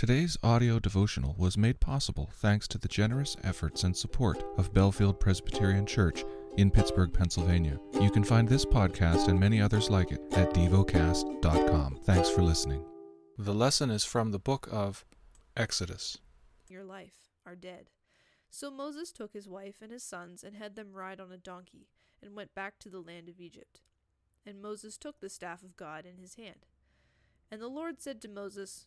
Today's audio devotional was made possible thanks to the generous efforts and support of Bellefield Presbyterian Church in Pittsburgh, Pennsylvania. You can find this podcast and many others like it at devocast.com. Thanks for listening. The lesson is from the book of Exodus. Your life are dead. So Moses took his wife and his sons and had them ride on a donkey and went back to the land of Egypt. And Moses took the staff of God in his hand. And the Lord said to Moses,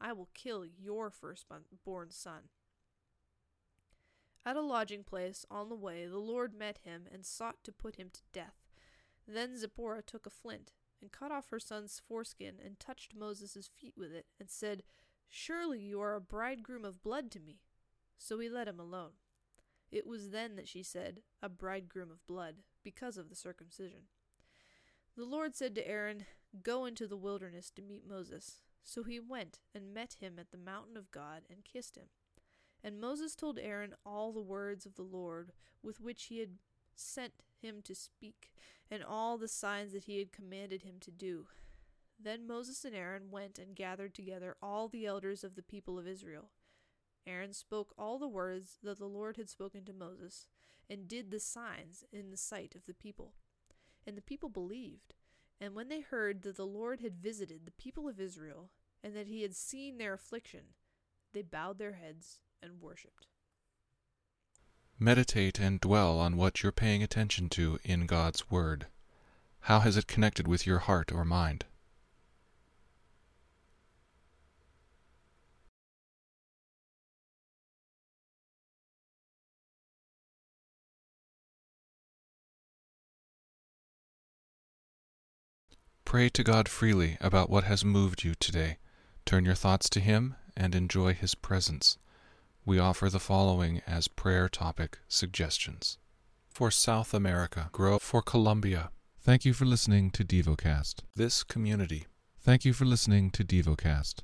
I will kill your firstborn son. At a lodging place on the way, the Lord met him and sought to put him to death. Then Zipporah took a flint and cut off her son's foreskin and touched Moses' feet with it and said, Surely you are a bridegroom of blood to me. So he let him alone. It was then that she said, A bridegroom of blood, because of the circumcision. The Lord said to Aaron, Go into the wilderness to meet Moses. So he went and met him at the mountain of God and kissed him. And Moses told Aaron all the words of the Lord with which he had sent him to speak, and all the signs that he had commanded him to do. Then Moses and Aaron went and gathered together all the elders of the people of Israel. Aaron spoke all the words that the Lord had spoken to Moses, and did the signs in the sight of the people. And the people believed. And when they heard that the Lord had visited the people of Israel, and that he had seen their affliction, they bowed their heads and worshipped. Meditate and dwell on what you're paying attention to in God's Word. How has it connected with your heart or mind? Pray to God freely about what has moved you today. Turn your thoughts to Him and enjoy His presence. We offer the following as prayer topic suggestions. For South America, grow for Colombia. Thank you for listening to DevoCast. This community. Thank you for listening to DevoCast.